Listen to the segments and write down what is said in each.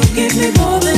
Laughing, acting, trying to make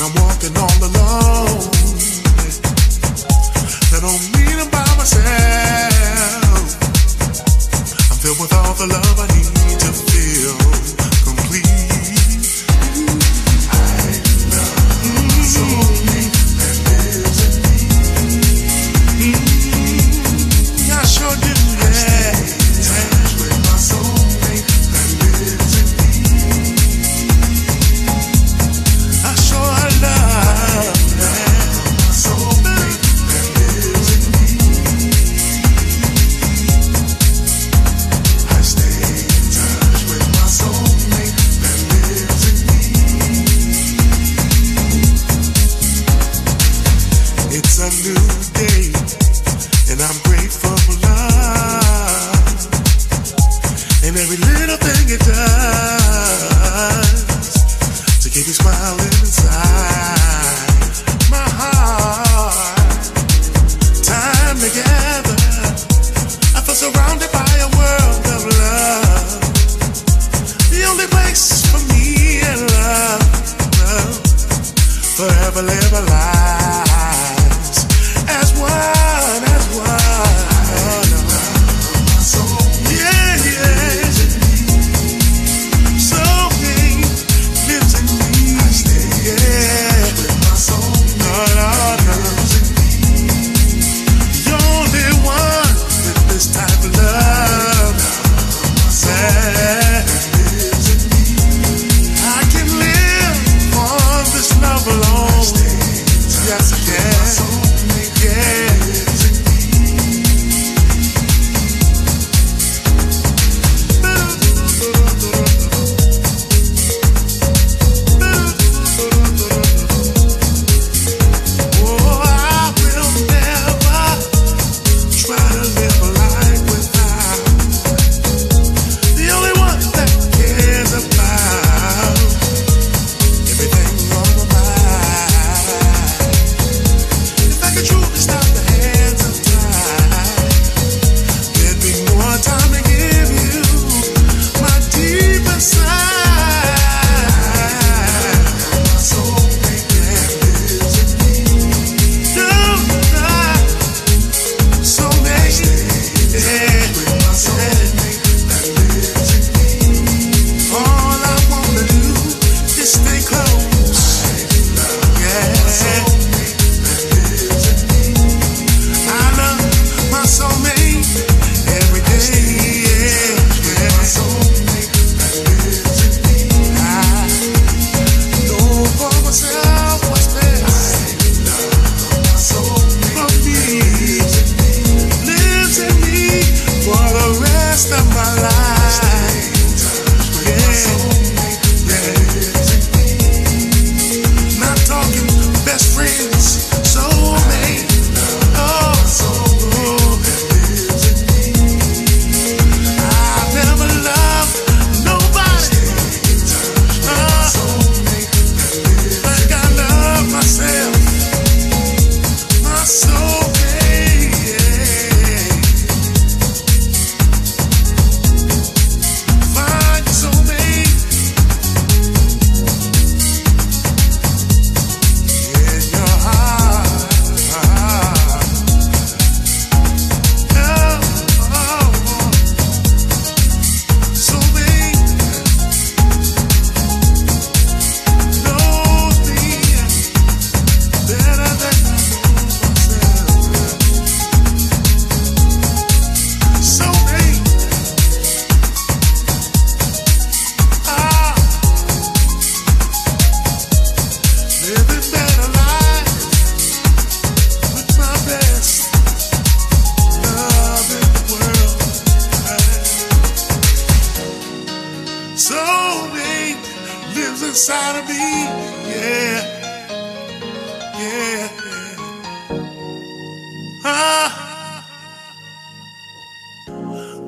I'm walking all alone. I don't by myself. I'm filled with all the love I need.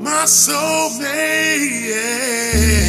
my soulmate. Yeah.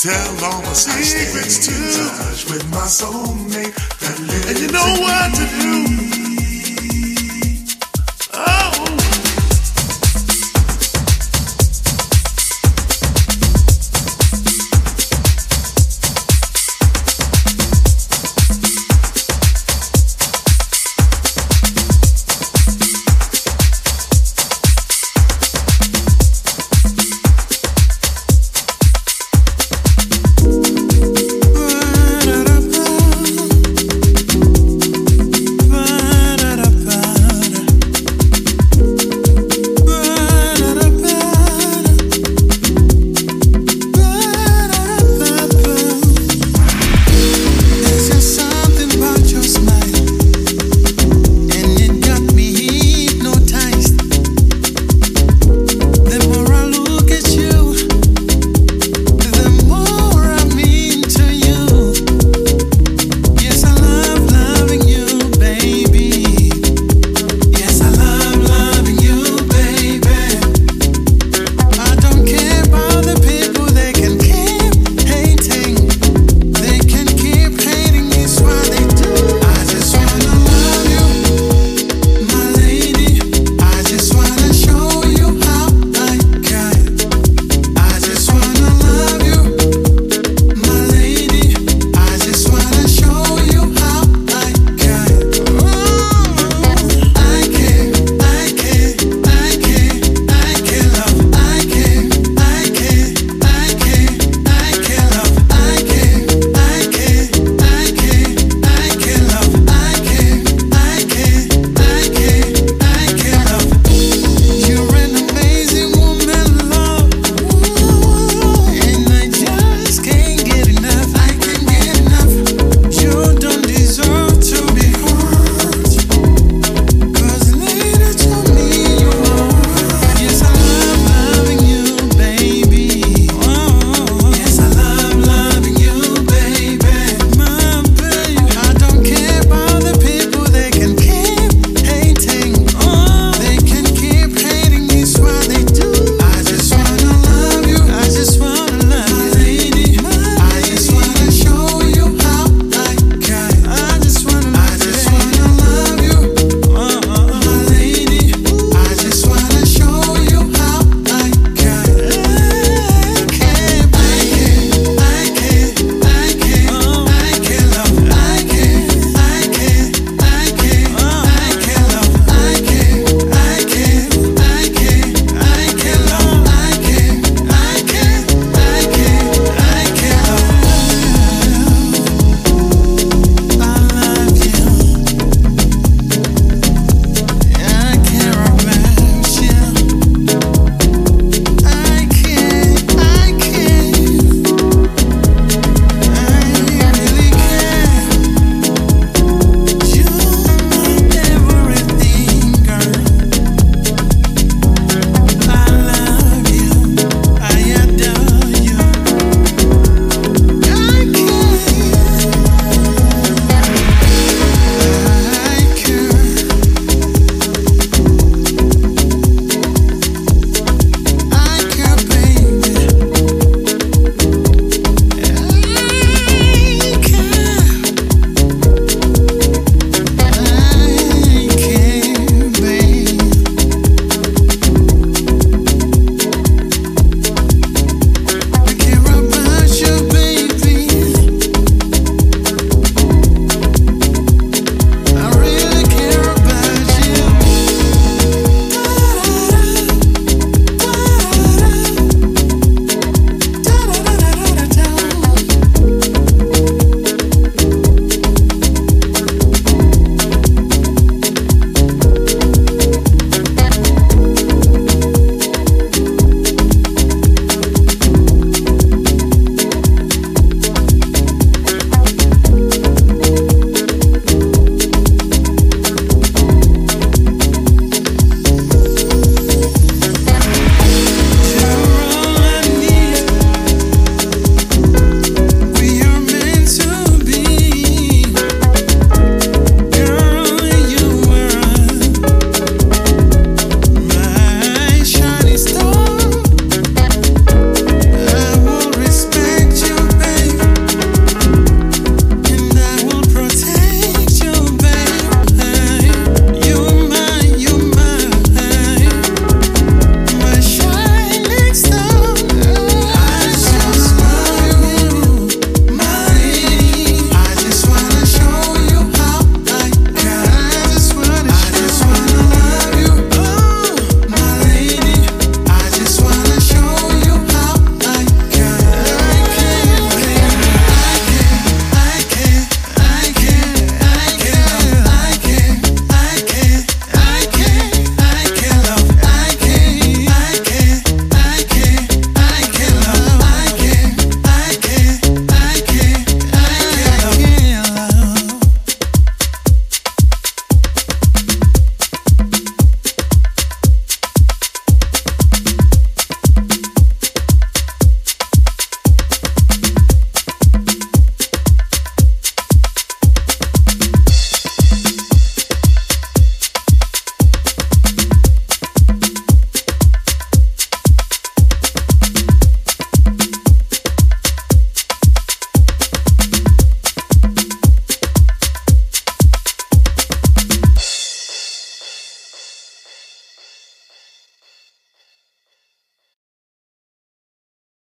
Tell all my secrets to. touch with my soulmate that lives And you know what to do.